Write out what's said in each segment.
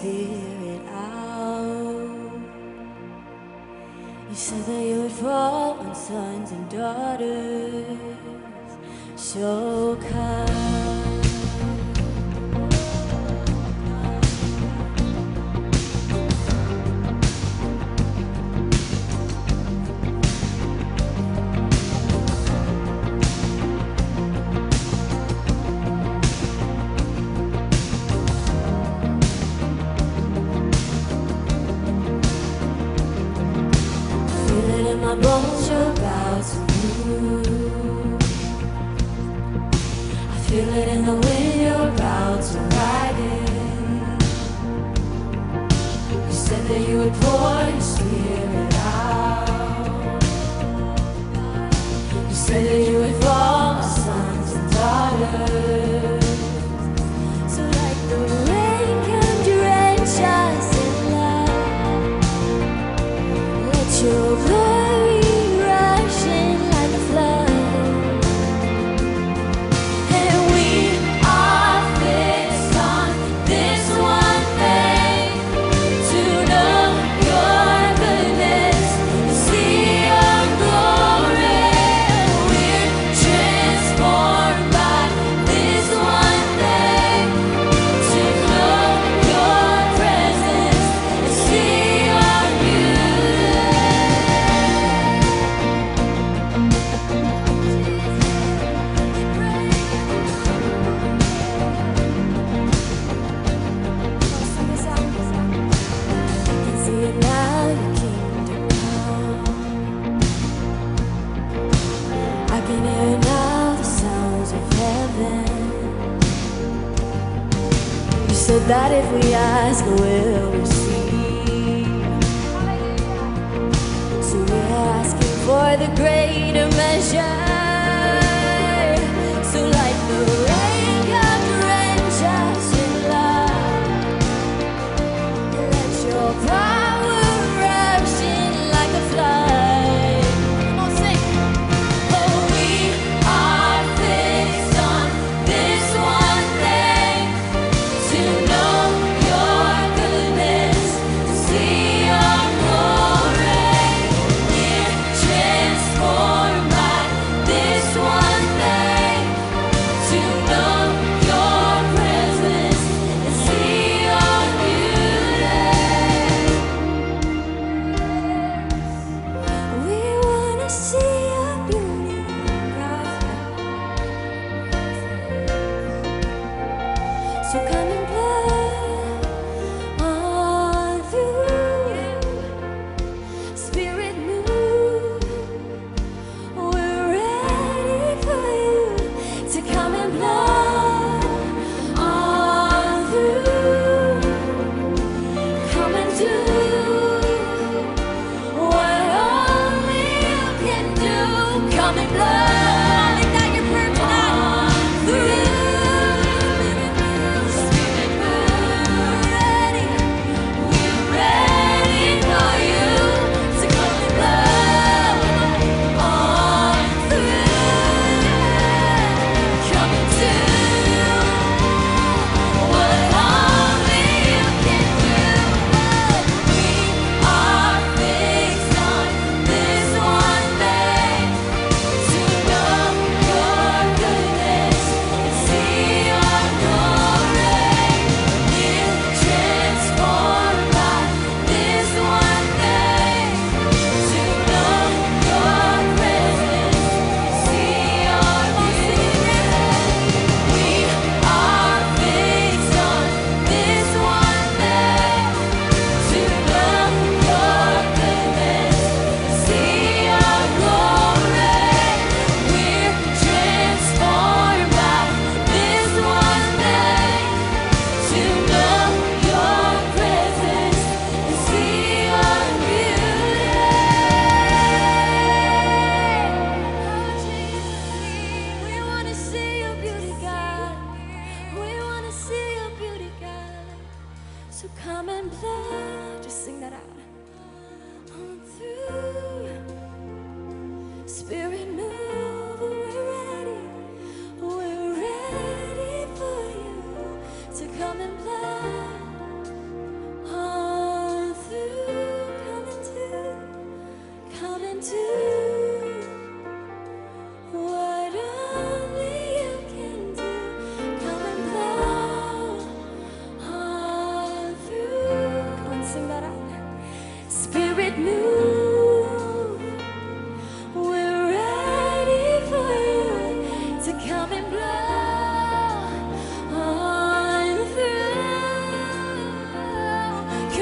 spirit out. You said that you would fall on sons and daughters. So kind.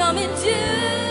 Come and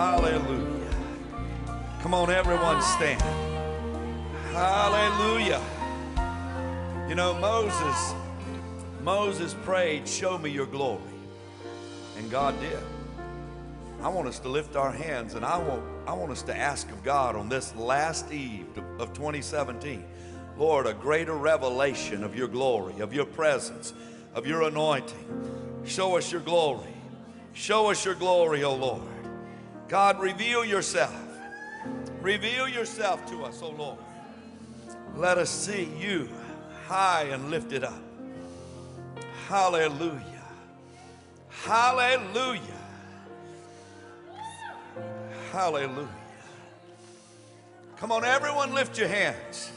Hallelujah. Come on, everyone, stand. Hallelujah. You know, Moses, Moses prayed, Show me your glory. And God did. I want us to lift our hands and I want, I want us to ask of God on this last eve of 2017, Lord, a greater revelation of your glory, of your presence, of your anointing. Show us your glory. Show us your glory, O Lord. God, reveal yourself. Reveal yourself to us, O Lord. Let us see you high and lifted up. Hallelujah. Hallelujah. Hallelujah. Come on, everyone, lift your hands.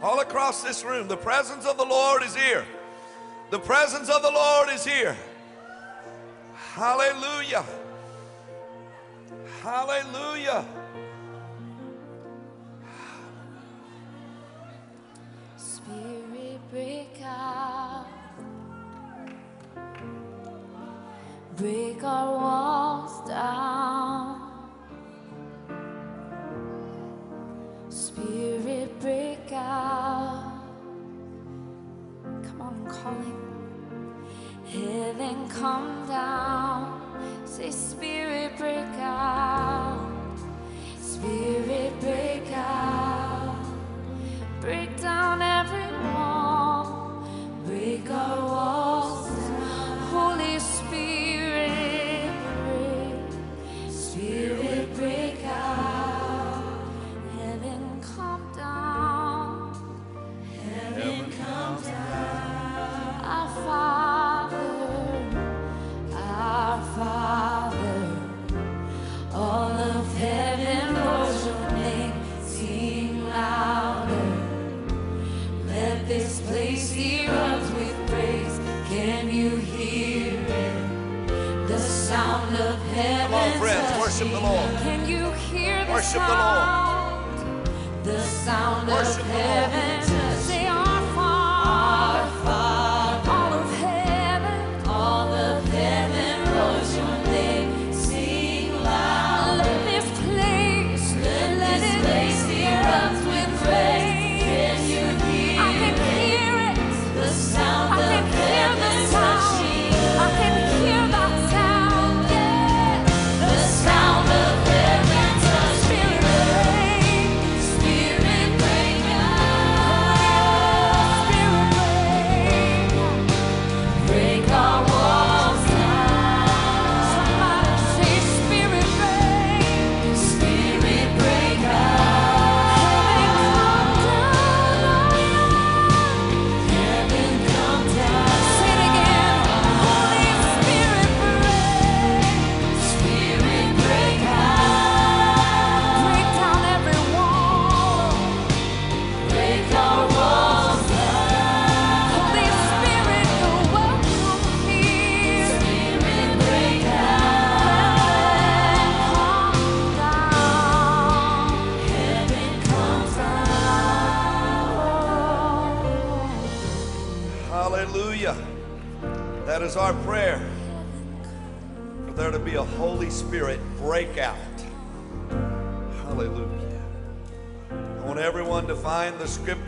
All across this room, the presence of the Lord is here. The presence of the Lord is here. Hallelujah. Hallelujah. Spirit break out, break our walls down. Spirit break out, come on, I'm calling. Heaven come down, say Spirit 记不得喽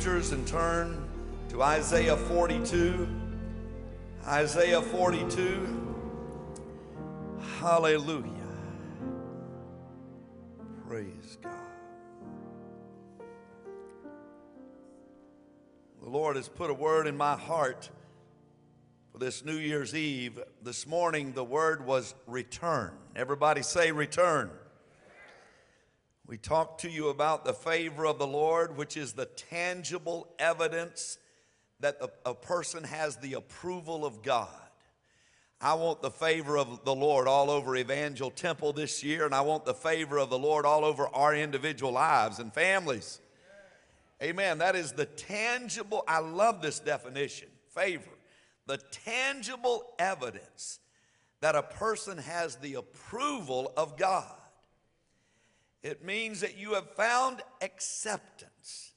scriptures and turn to Isaiah 42. Isaiah 42. Hallelujah. Praise God. The Lord has put a word in my heart for this New Year's Eve. This morning, the word was return. Everybody say return. We talked to you about the favor of the Lord, which is the tangible evidence that a person has the approval of God. I want the favor of the Lord all over Evangel Temple this year, and I want the favor of the Lord all over our individual lives and families. Amen. That is the tangible, I love this definition favor. The tangible evidence that a person has the approval of God. It means that you have found acceptance.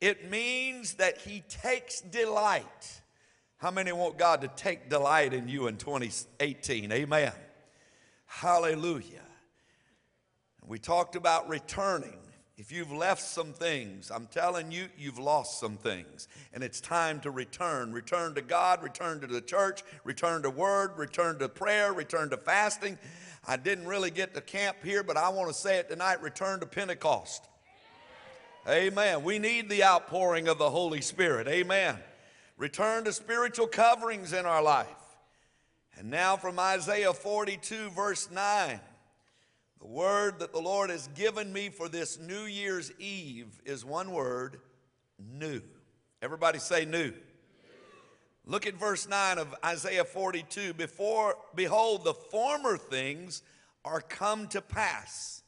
It means that He takes delight. How many want God to take delight in you in 2018? Amen. Hallelujah. We talked about returning. If you've left some things, I'm telling you, you've lost some things. And it's time to return. Return to God, return to the church, return to word, return to prayer, return to fasting. I didn't really get to camp here, but I want to say it tonight return to Pentecost. Amen. We need the outpouring of the Holy Spirit. Amen. Return to spiritual coverings in our life. And now from Isaiah 42, verse 9. The word that the Lord has given me for this New Year's Eve is one word new. Everybody say new. Look at verse 9 of Isaiah 42. Before, behold, the former things are come to pass,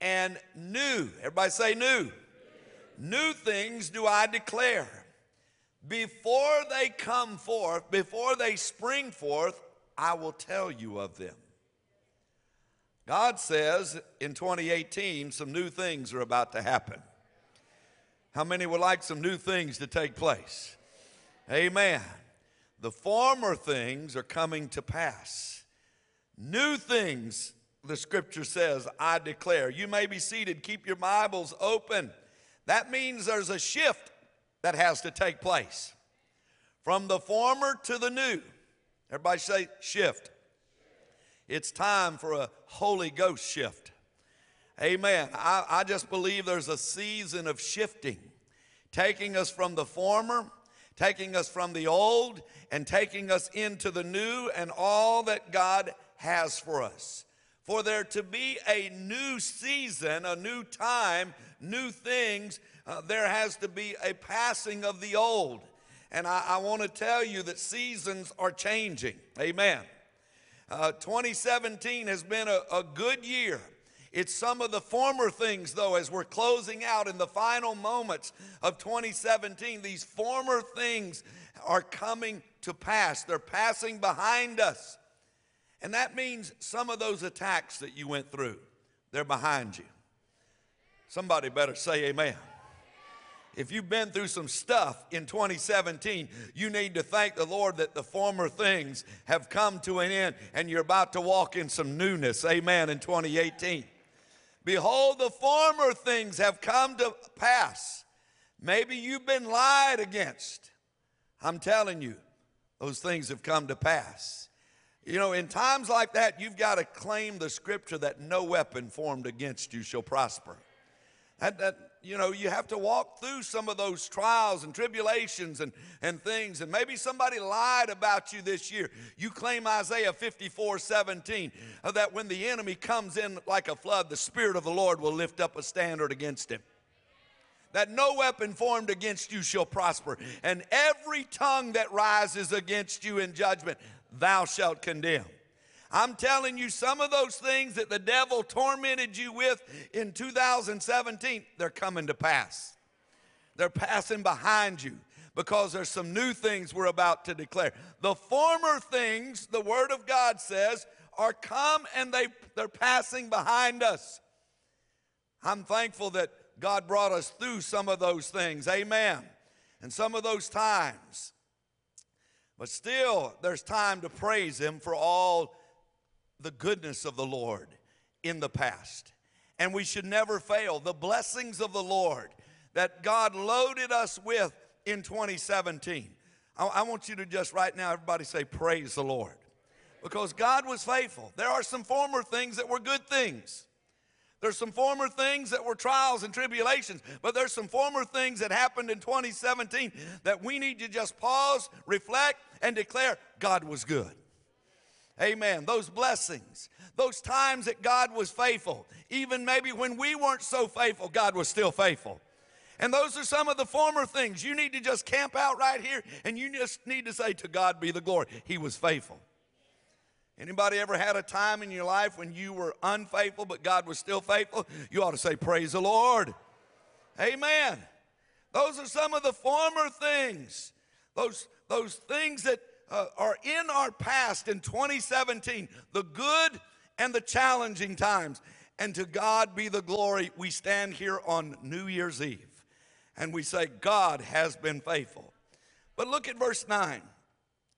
and new. Everybody say new. New things do I declare. Before they come forth, before they spring forth, I will tell you of them. God says in 2018, some new things are about to happen. How many would like some new things to take place? Amen. The former things are coming to pass. New things, the scripture says, I declare. You may be seated, keep your Bibles open. That means there's a shift that has to take place from the former to the new. Everybody say shift. It's time for a Holy Ghost shift. Amen. I, I just believe there's a season of shifting, taking us from the former, taking us from the old, and taking us into the new and all that God has for us. For there to be a new season, a new time, new things, uh, there has to be a passing of the old. And I, I want to tell you that seasons are changing. Amen. Uh, 2017 has been a, a good year. It's some of the former things, though, as we're closing out in the final moments of 2017. These former things are coming to pass, they're passing behind us. And that means some of those attacks that you went through, they're behind you. Somebody better say amen. If you've been through some stuff in 2017, you need to thank the Lord that the former things have come to an end and you're about to walk in some newness. Amen. In 2018. Behold, the former things have come to pass. Maybe you've been lied against. I'm telling you, those things have come to pass. You know, in times like that, you've got to claim the scripture that no weapon formed against you shall prosper. That, that, you know, you have to walk through some of those trials and tribulations and, and things. And maybe somebody lied about you this year. You claim Isaiah 54 17, uh, that when the enemy comes in like a flood, the Spirit of the Lord will lift up a standard against him. That no weapon formed against you shall prosper, and every tongue that rises against you in judgment, thou shalt condemn. I'm telling you, some of those things that the devil tormented you with in 2017, they're coming to pass. They're passing behind you because there's some new things we're about to declare. The former things, the Word of God says, are come and they, they're passing behind us. I'm thankful that God brought us through some of those things. Amen. And some of those times. But still, there's time to praise Him for all the goodness of the Lord in the past. And we should never fail the blessings of the Lord that God loaded us with in 2017. I, I want you to just right now, everybody say, Praise the Lord. Because God was faithful. There are some former things that were good things. There's some former things that were trials and tribulations, but there's some former things that happened in 2017 that we need to just pause, reflect, and declare God was good. Amen. Those blessings, those times that God was faithful, even maybe when we weren't so faithful, God was still faithful. And those are some of the former things. You need to just camp out right here and you just need to say, To God be the glory. He was faithful. Anybody ever had a time in your life when you were unfaithful but God was still faithful? You ought to say, Praise the Lord. Amen. Those are some of the former things. Those, those things that uh, are in our past in 2017, the good and the challenging times. And to God be the glory. We stand here on New Year's Eve and we say, God has been faithful. But look at verse 9.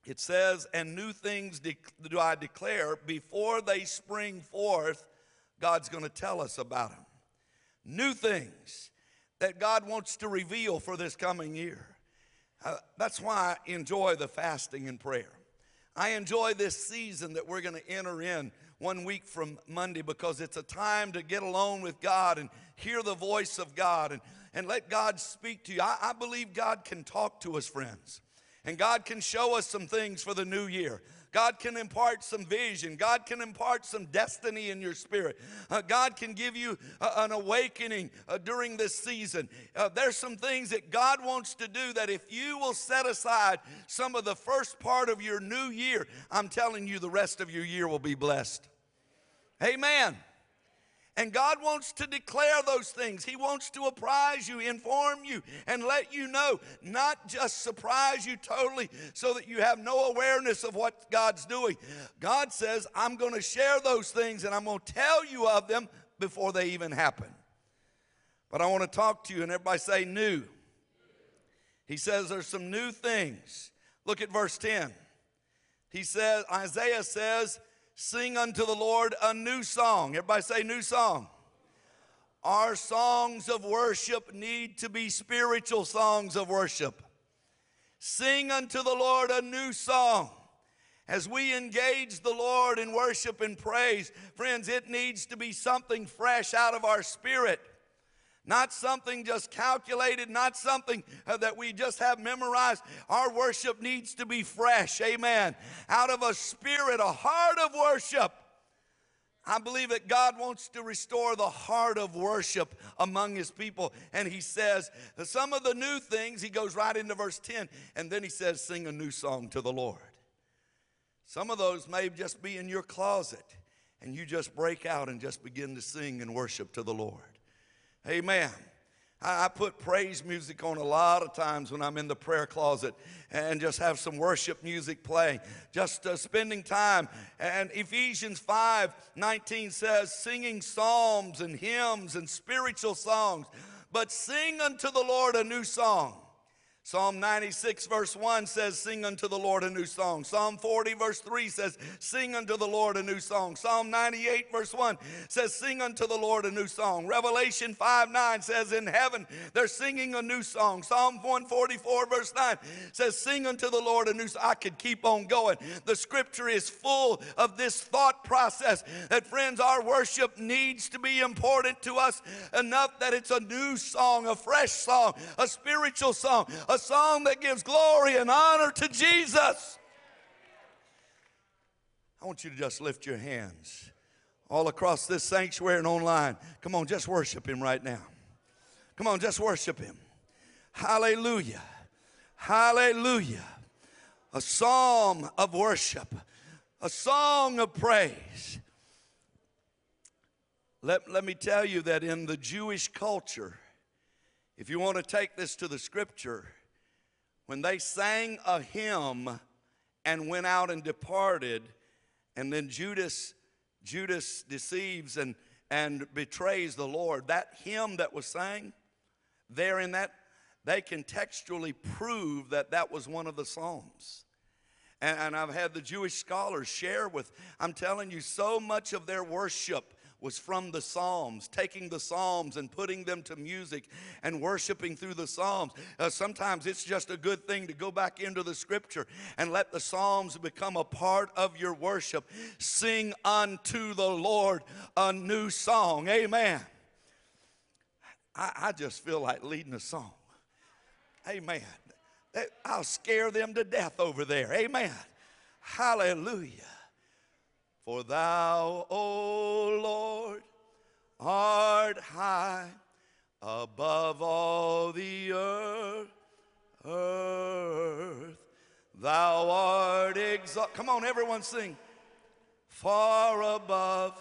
It says, And new things de- do I declare before they spring forth. God's going to tell us about them. New things that God wants to reveal for this coming year. Uh, that's why I enjoy the fasting and prayer. I enjoy this season that we're going to enter in one week from Monday because it's a time to get alone with God and hear the voice of God and, and let God speak to you. I, I believe God can talk to us, friends. And God can show us some things for the new year. God can impart some vision. God can impart some destiny in your spirit. Uh, God can give you uh, an awakening uh, during this season. Uh, there's some things that God wants to do that if you will set aside some of the first part of your new year, I'm telling you, the rest of your year will be blessed. Amen. And God wants to declare those things. He wants to apprise you, inform you, and let you know, not just surprise you totally so that you have no awareness of what God's doing. God says, I'm going to share those things and I'm going to tell you of them before they even happen. But I want to talk to you, and everybody say new. He says there's some new things. Look at verse 10. He says, Isaiah says, sing unto the Lord a new song. Everybody say, new song. Our songs of worship need to be spiritual songs of worship. Sing unto the Lord a new song. As we engage the Lord in worship and praise, friends, it needs to be something fresh out of our spirit not something just calculated, not something uh, that we just have memorized. Our worship needs to be fresh, amen. Out of a spirit, a heart of worship. I believe that God wants to restore the heart of worship among his people. And he says, some of the new things, he goes right into verse 10, and then he says, sing a new song to the Lord. Some of those may just be in your closet, and you just break out and just begin to sing and worship to the Lord. Amen. I put praise music on a lot of times when I'm in the prayer closet and just have some worship music playing, just uh, spending time. And Ephesians 5 19 says, singing psalms and hymns and spiritual songs, but sing unto the Lord a new song Psalm 96, verse 1 says, Sing unto the Lord a new song. Psalm 40, verse 3 says, Sing unto the Lord a new song. Psalm 98, verse 1 says, Sing unto the Lord a new song. Revelation 5, 9 says, In heaven they're singing a new song. Psalm 144, verse 9 says, Sing unto the Lord a new song. I could keep on going. The scripture is full of this thought process that, friends, our worship needs to be important to us enough that it's a new song, a fresh song, a spiritual song, a song that gives glory and honor to Jesus. I want you to just lift your hands all across this sanctuary and online. Come on, just worship Him right now. Come on, just worship Him. Hallelujah. Hallelujah. A psalm of worship, a song of praise. Let, let me tell you that in the Jewish culture, if you want to take this to the scripture, when they sang a hymn and went out and departed, and then Judas, Judas deceives and, and betrays the Lord, that hymn that was sang, there in that, they contextually prove that that was one of the Psalms. And, and I've had the Jewish scholars share with, I'm telling you, so much of their worship was from the Psalms, taking the Psalms and putting them to music and worshiping through the Psalms. Uh, sometimes it's just a good thing to go back into the scripture and let the Psalms become a part of your worship. Sing unto the Lord a new song. Amen. I, I just feel like leading a song. Amen. I'll scare them to death over there. Amen. Hallelujah. For thou, O Lord, art high above all the earth. earth. Thou art exalted. Come on, everyone sing. Far above,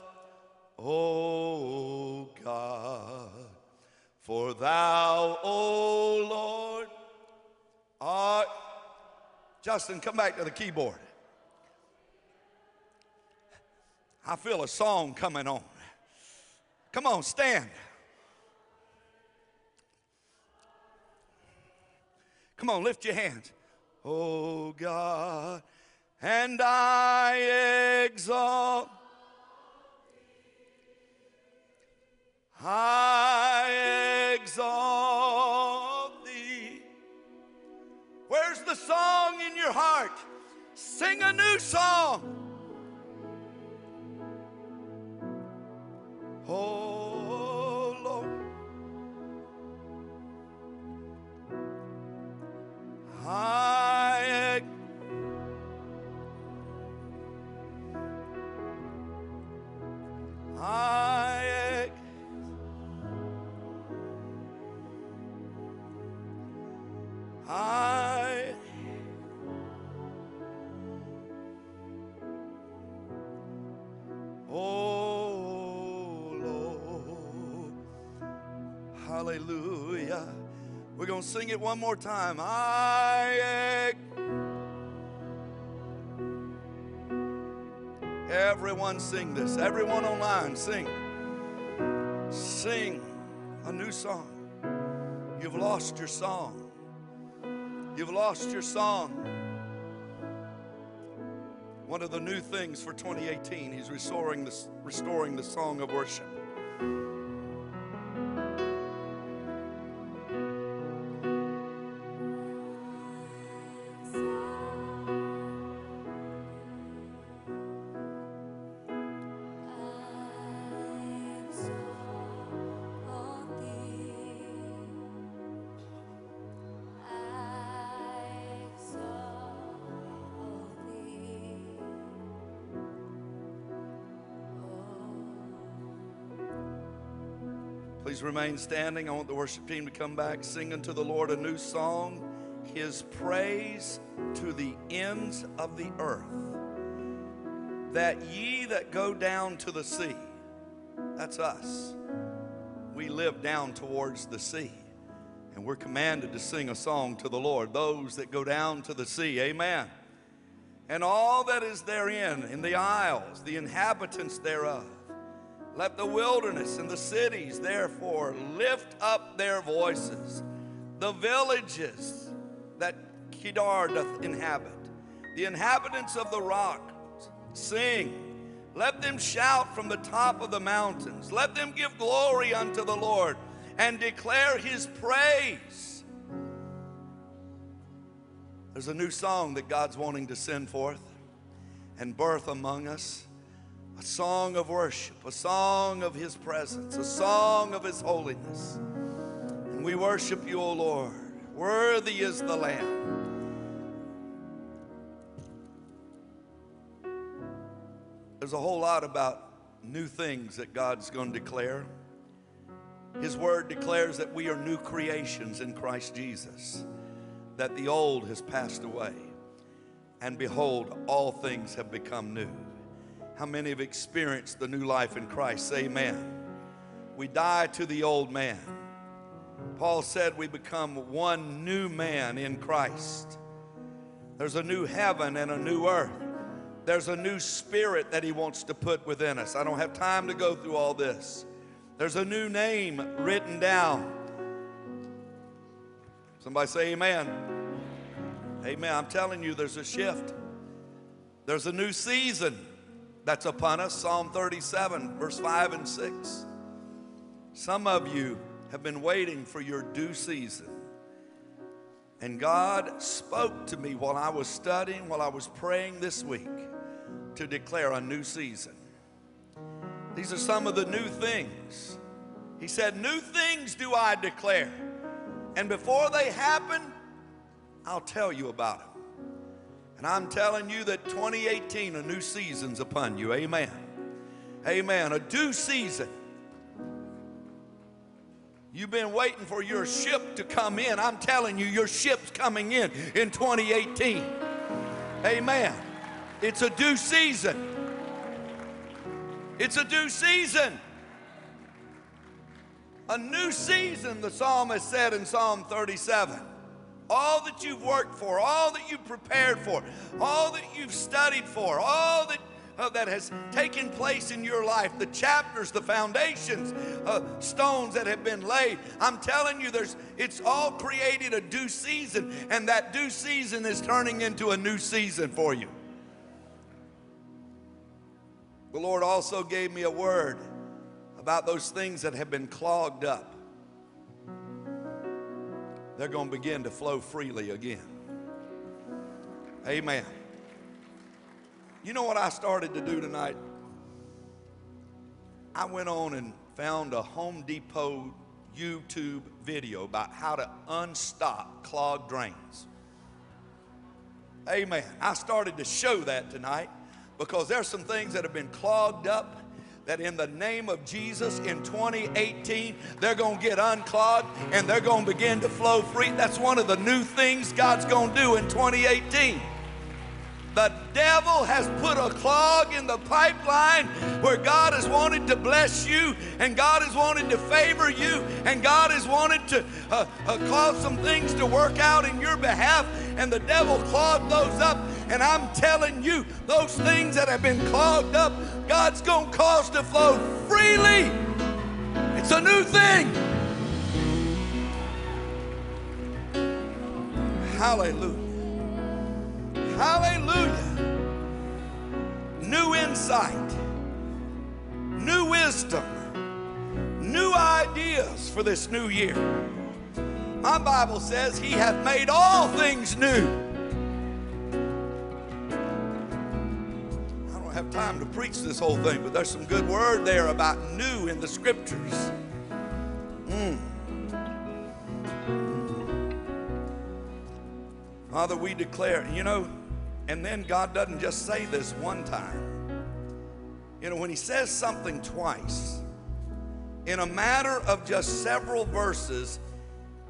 O God. For thou, O Lord, art. Justin, come back to the keyboard. I feel a song coming on. Come on, stand. Come on, lift your hands. Oh God, and I exalt. I exalt thee. Where's the song in your heart? Sing a new song. Oh Sing it one more time. I Everyone sing this. Everyone online sing. Sing a new song. You've lost your song. You've lost your song. One of the new things for 2018, he's restoring the, restoring the song of worship. Remain standing. I want the worship team to come back, sing unto the Lord a new song, His praise to the ends of the earth. That ye that go down to the sea, that's us. We live down towards the sea, and we're commanded to sing a song to the Lord. Those that go down to the sea, amen. And all that is therein, in the isles, the inhabitants thereof. Let the wilderness and the cities, therefore, lift up their voices. The villages that Kedar doth inhabit, the inhabitants of the rock, sing. Let them shout from the top of the mountains. Let them give glory unto the Lord and declare his praise. There's a new song that God's wanting to send forth and birth among us song of worship, a song of His presence, a song of His holiness. And we worship you, O Lord. Worthy is the Lamb. There's a whole lot about new things that God's going to declare. His word declares that we are new creations in Christ Jesus, that the old has passed away, and behold, all things have become new. How many have experienced the new life in Christ? Say amen. We die to the old man. Paul said we become one new man in Christ. There's a new heaven and a new earth. There's a new spirit that he wants to put within us. I don't have time to go through all this. There's a new name written down. Somebody say amen. Amen. I'm telling you, there's a shift. There's a new season that's upon us. Psalm 37, verse 5 and 6. Some of you have been waiting for your due season. And God spoke to me while I was studying, while I was praying this week to declare a new season. These are some of the new things. He said, New things do I declare. And before they happen, I'll tell you about them. And I'm telling you that 2018, a new season's upon you. Amen. Amen. A due season. You've been waiting for your ship to come in. I'm telling you, your ship's coming in in 2018. Amen. It's a due season. It's a due season. A new season, the psalmist said in Psalm 37. All that you've worked for, all that you've prepared for, all that you've studied for, all that uh, that has taken place in your life, the chapters, the foundations, uh, stones that have been laid. I'm telling you, there's it's all created a due season, and that due season is turning into a new season for you. The Lord also gave me a word about those things that have been clogged up. They're going to begin to flow freely again. Amen. You know what I started to do tonight? I went on and found a Home Depot YouTube video about how to unstop clogged drains. Amen. I started to show that tonight because there's some things that have been clogged up that in the name of Jesus in 2018, they're going to get unclogged and they're going to begin to flow free. That's one of the new things God's going to do in 2018. The devil has put a clog in the pipeline where God has wanted to bless you and God has wanted to favor you and God has wanted to uh, uh, cause some things to work out in your behalf. And the devil clogged those up. And I'm telling you those things that have been clogged up God's going to cause to flow freely. It's a new thing. Hallelujah Hallelujah. New insight, new wisdom, new ideas for this new year. My Bible says He hath made all things new. I don't have time to preach this whole thing, but there's some good word there about new in the scriptures. Mm. Father, we declare, you know, and then God doesn't just say this one time. You know, when He says something twice, in a matter of just several verses,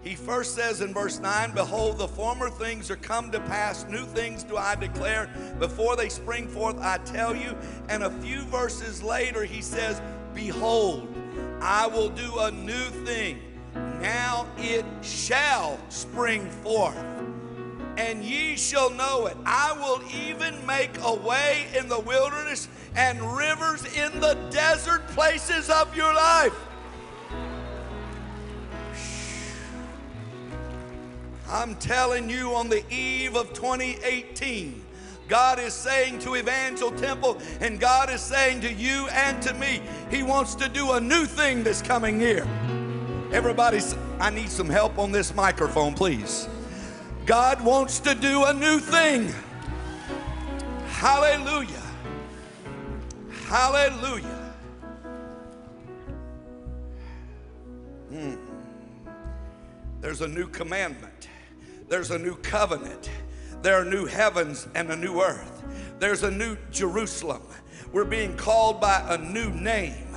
He first says in verse 9, Behold, the former things are come to pass, new things do I declare. Before they spring forth, I tell you. And a few verses later, He says, Behold, I will do a new thing. Now it shall spring forth and ye shall know it. I will even make a way in the wilderness and rivers in the desert places of your life. I'm telling you, on the eve of 2018, God is saying to Evangel Temple, and God is saying to you and to me, He wants to do a new thing this coming year. Everybody, I need some help on this microphone, please. God wants to do a new thing. Hallelujah. Hallelujah. Mm. There's a new commandment. There's a new covenant. There are new heavens and a new earth. There's a new Jerusalem. We're being called by a new name.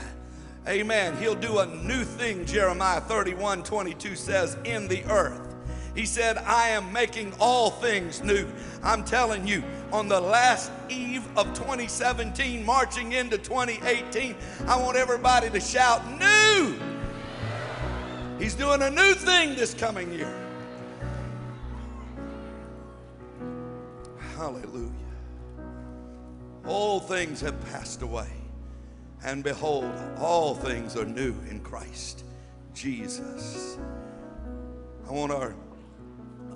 Amen. He'll do a new thing, Jeremiah 31 22 says, in the earth. He said, I am making all things new. I'm telling you, on the last eve of 2017, marching into 2018, I want everybody to shout, New! He's doing a new thing this coming year. Hallelujah. All things have passed away, and behold, all things are new in Christ Jesus. I want our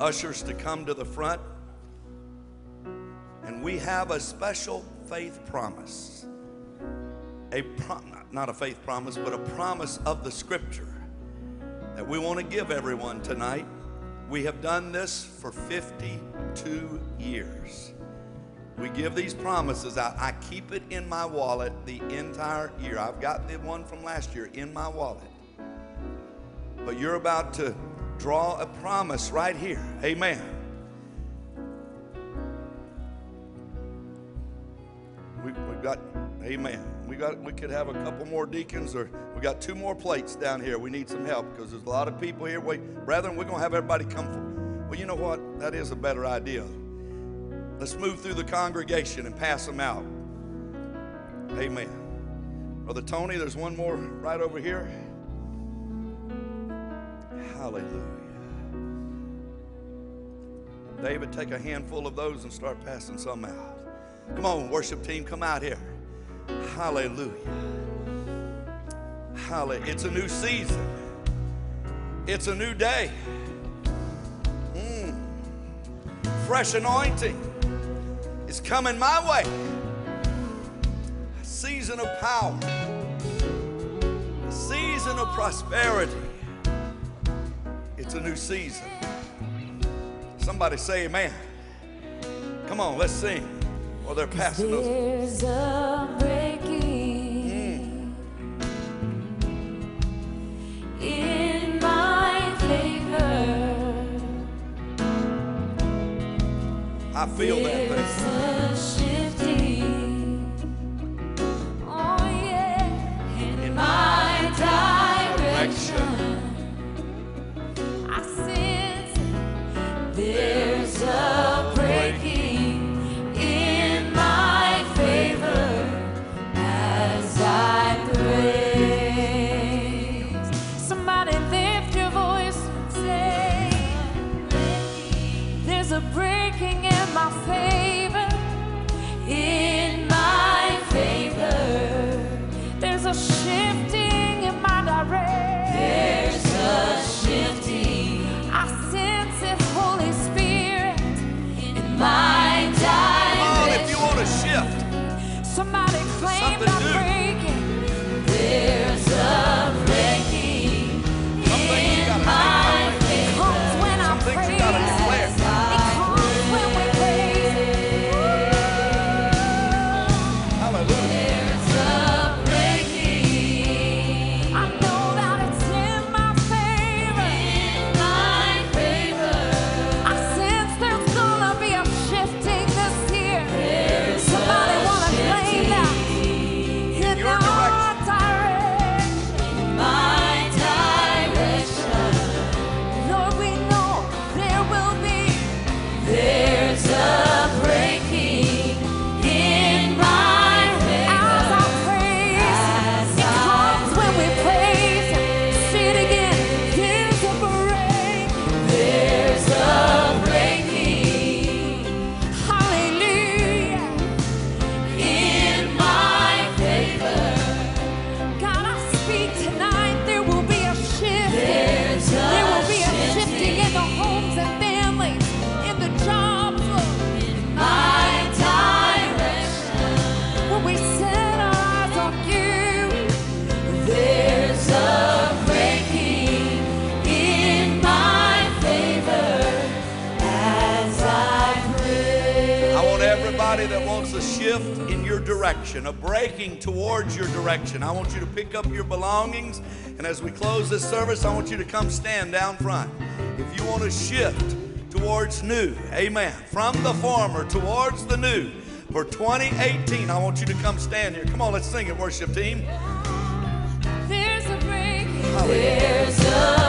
ushers to come to the front. And we have a special faith promise. A pro- not a faith promise, but a promise of the scripture that we want to give everyone tonight. We have done this for 52 years. We give these promises out. I keep it in my wallet the entire year. I've got the one from last year in my wallet. But you're about to draw a promise right here. Amen. We, we got, amen. We got, we could have a couple more deacons, or we got two more plates down here. We need some help because there's a lot of people here. Wait, brethren, we're gonna have everybody come. For, well, you know what? That is a better idea. Let's move through the congregation and pass them out. Amen. Brother Tony, there's one more right over here. Hallelujah. David, take a handful of those and start passing some out. Come on, worship team, come out here. Hallelujah. Hallelujah. It's a new season. It's a new day. Mm. Fresh anointing is coming my way. A season of power. A season of prosperity. It's a new season. Somebody say amen. Come on, let's sing. While they're passing those. There's a breaking in my favor. I feel that thing. A shift in your direction, a breaking towards your direction. I want you to pick up your belongings, and as we close this service, I want you to come stand down front. If you want to shift towards new, amen, from the former towards the new for 2018, I want you to come stand here. Come on, let's sing it, worship team. There's a breaking. There's a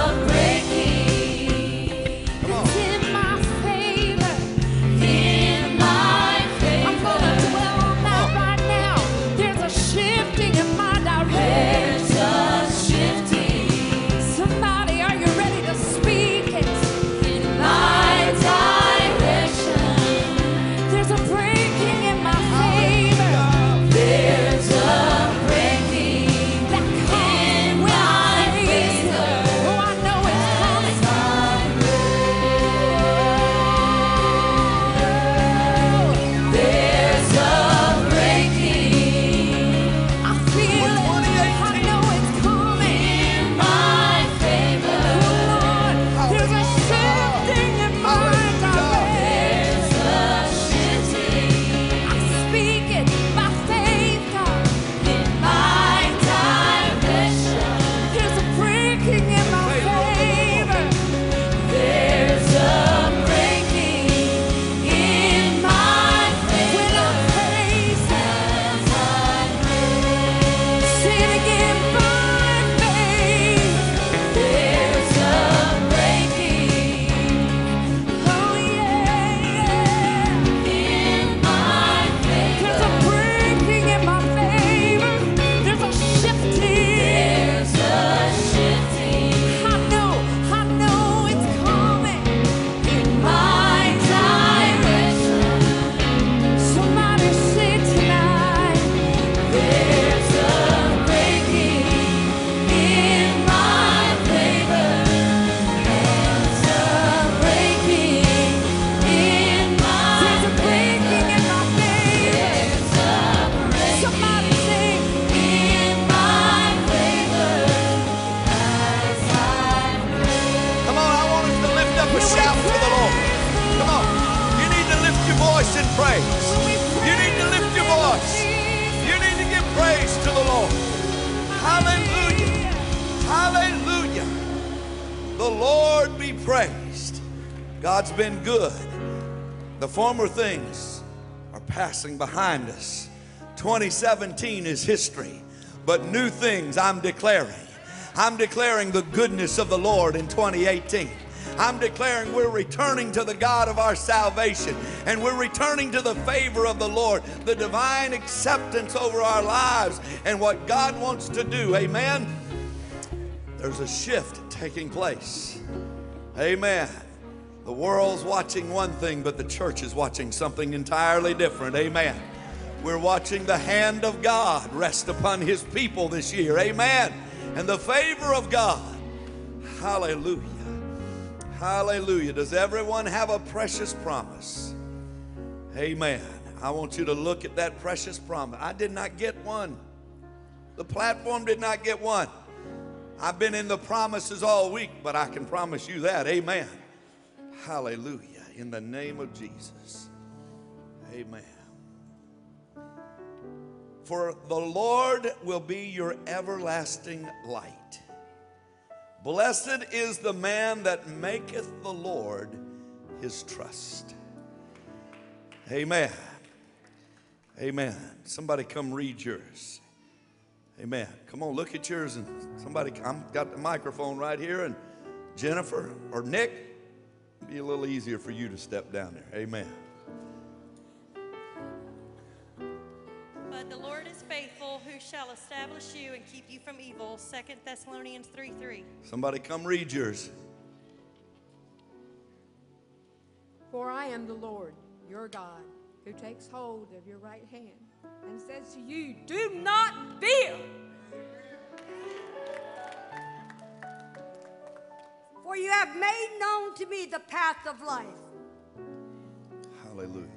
The former things are passing behind us. 2017 is history, but new things I'm declaring. I'm declaring the goodness of the Lord in 2018. I'm declaring we're returning to the God of our salvation and we're returning to the favor of the Lord, the divine acceptance over our lives and what God wants to do. Amen. There's a shift taking place. Amen. The world's watching one thing, but the church is watching something entirely different. Amen. We're watching the hand of God rest upon his people this year. Amen. And the favor of God. Hallelujah. Hallelujah. Does everyone have a precious promise? Amen. I want you to look at that precious promise. I did not get one. The platform did not get one. I've been in the promises all week, but I can promise you that. Amen. Hallelujah. In the name of Jesus. Amen. For the Lord will be your everlasting light. Blessed is the man that maketh the Lord his trust. Amen. Amen. Somebody come read yours. Amen. Come on, look at yours and somebody I'm got the microphone right here and Jennifer or Nick, be a little easier for you to step down there. Amen. But the Lord is faithful, who shall establish you and keep you from evil. 2 Thessalonians 3 3. Somebody come read yours. For I am the Lord, your God, who takes hold of your right hand and says to you, Do not fear. For you have made known to me the path of life. Hallelujah.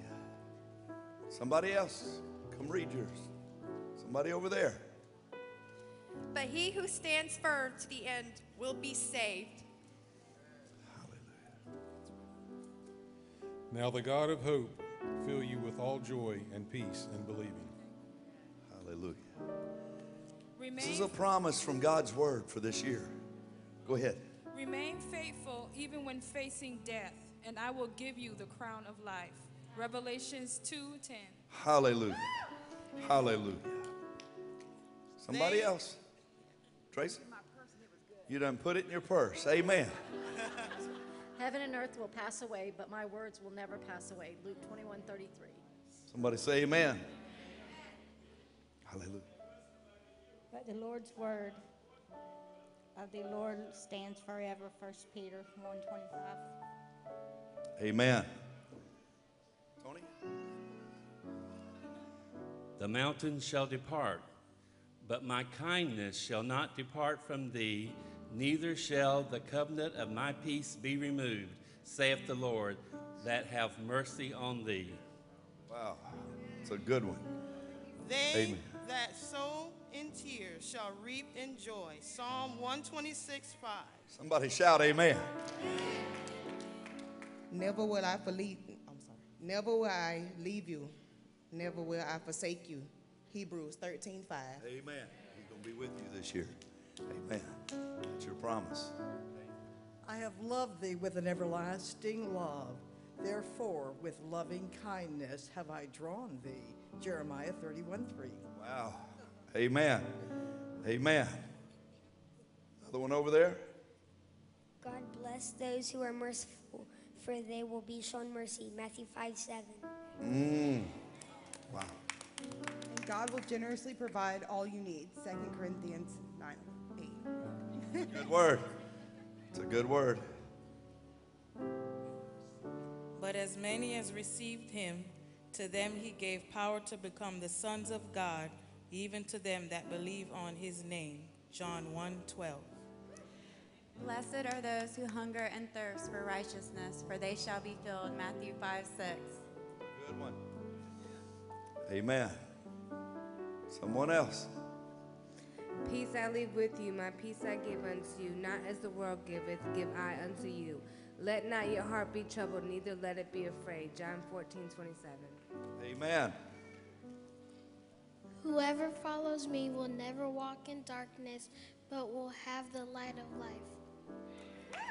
Somebody else, come read yours. Somebody over there. But he who stands firm to the end will be saved. Hallelujah. Now the God of hope fill you with all joy and peace in believing. Hallelujah. Remain, This is a promise from God's word for this year. Go ahead. Remain faithful even when facing death, and I will give you the crown of life. Revelations 2:10. Hallelujah. Hallelujah. Somebody else. Tracy? You done put it in your purse. Amen. Heaven and earth will pass away, but my words will never pass away. Luke 21 33. Somebody say amen. Hallelujah. But the Lord's word of the Lord stands forever. 1 Peter 125. Amen. Tony? The mountains shall depart, but my kindness shall not depart from thee, neither shall the covenant of my peace be removed, saith the Lord, that have mercy on thee. Wow. It's a good one. They Amen. that sow in tears shall reap in joy. Psalm 126, 5. Somebody shout amen. Never will I leave. I'm sorry. Never will I leave you. Never will I forsake you. Hebrews 13, 5. Amen. He's going to be with you this year. Amen. That's your promise. I have loved thee with an everlasting love. Therefore, with loving kindness have I drawn thee. Jeremiah 31 3. Wow. Amen. Amen. Another one over there. God bless those who are merciful, for they will be shown mercy. Matthew 5 7. Mm. Wow. And God will generously provide all you need. 2 Corinthians 9 8. Good word. It's a good word. But as many as received him, to them he gave power to become the sons of God, even to them that believe on his name. John 1 12. Blessed are those who hunger and thirst for righteousness, for they shall be filled. Matthew 5 6. Good one. Amen. Someone else. Peace I leave with you, my peace I give unto you. Not as the world giveth, give I unto you. Let not your heart be troubled, neither let it be afraid. John 14, 27. Amen. Whoever follows me will never walk in darkness, but will have the light of life.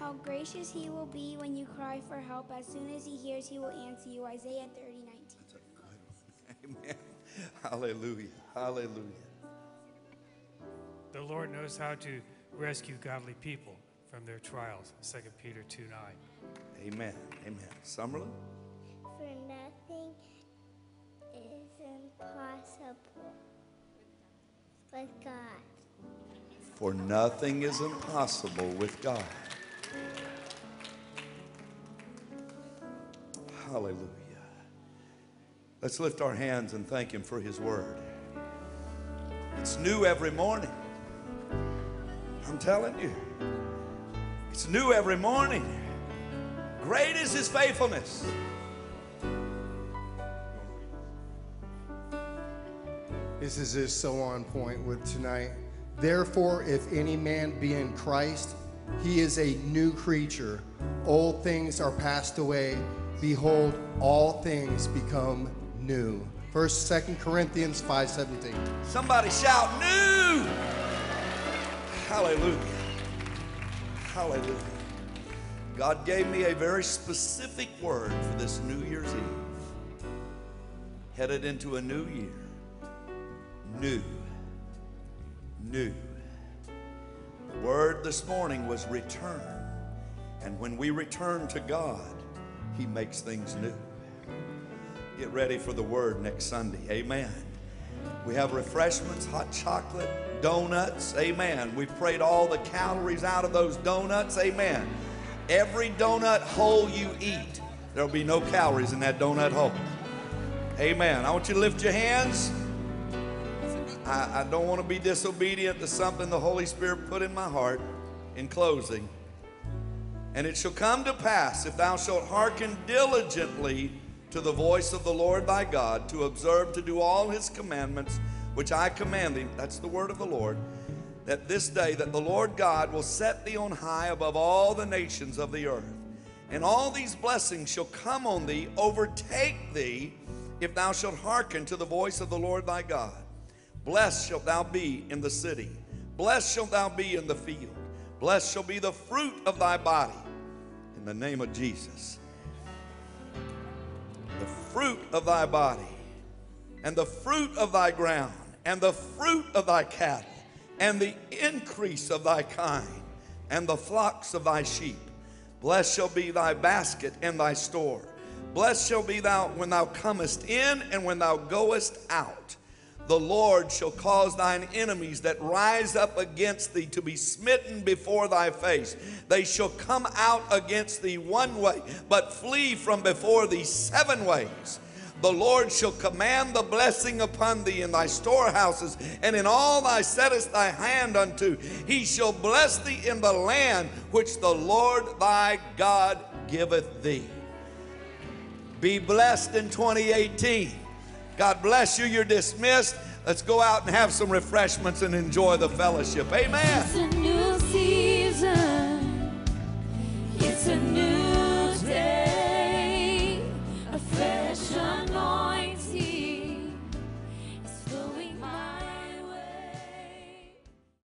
How gracious he will be when you cry for help. As soon as he hears, he will answer you. Isaiah 30, 19. That's a good one. Amen. Hallelujah. Hallelujah. The Lord knows how to rescue godly people from their trials. 2 Peter 2, 9. Amen. Amen. Summerlin? Impossible with God. For nothing is impossible with God. Hallelujah. Let's lift our hands and thank Him for His word. It's new every morning. I'm telling you. It's new every morning. Great is His faithfulness. This is just so on point with tonight. Therefore, if any man be in Christ, he is a new creature. Old things are passed away. Behold, all things become new. First, Second Corinthians 5:17. Somebody shout new. Hallelujah. Hallelujah. God gave me a very specific word for this New Year's Eve. Headed into a new year. New. New. The word this morning was return. And when we return to God, He makes things new. Get ready for the word next Sunday. Amen. We have refreshments, hot chocolate, donuts. Amen. We've prayed all the calories out of those donuts. Amen. Every donut hole you eat, there'll be no calories in that donut hole. Amen. I want you to lift your hands. I, I don't want to be disobedient to something the Holy Spirit put in my heart in closing. And it shall come to pass if thou shalt hearken diligently to the voice of the Lord thy God, to observe to do all his commandments which I command thee. That's the word of the Lord. That this day that the Lord God will set thee on high above all the nations of the earth. And all these blessings shall come on thee, overtake thee, if thou shalt hearken to the voice of the Lord thy God. Blessed shalt thou be in the city. Blessed shalt thou be in the field. Blessed shall be the fruit of thy body. In the name of Jesus. The fruit of thy body, and the fruit of thy ground, and the fruit of thy cattle, and the increase of thy kind, and the flocks of thy sheep. Blessed shall be thy basket and thy store. Blessed shall be thou when thou comest in and when thou goest out. The Lord shall cause thine enemies that rise up against thee to be smitten before thy face. They shall come out against thee one way, but flee from before thee seven ways. The Lord shall command the blessing upon thee in thy storehouses and in all thy settest thy hand unto. He shall bless thee in the land which the Lord thy God giveth thee. Be blessed in 2018. God bless you. You're dismissed. Let's go out and have some refreshments and enjoy the fellowship. Amen.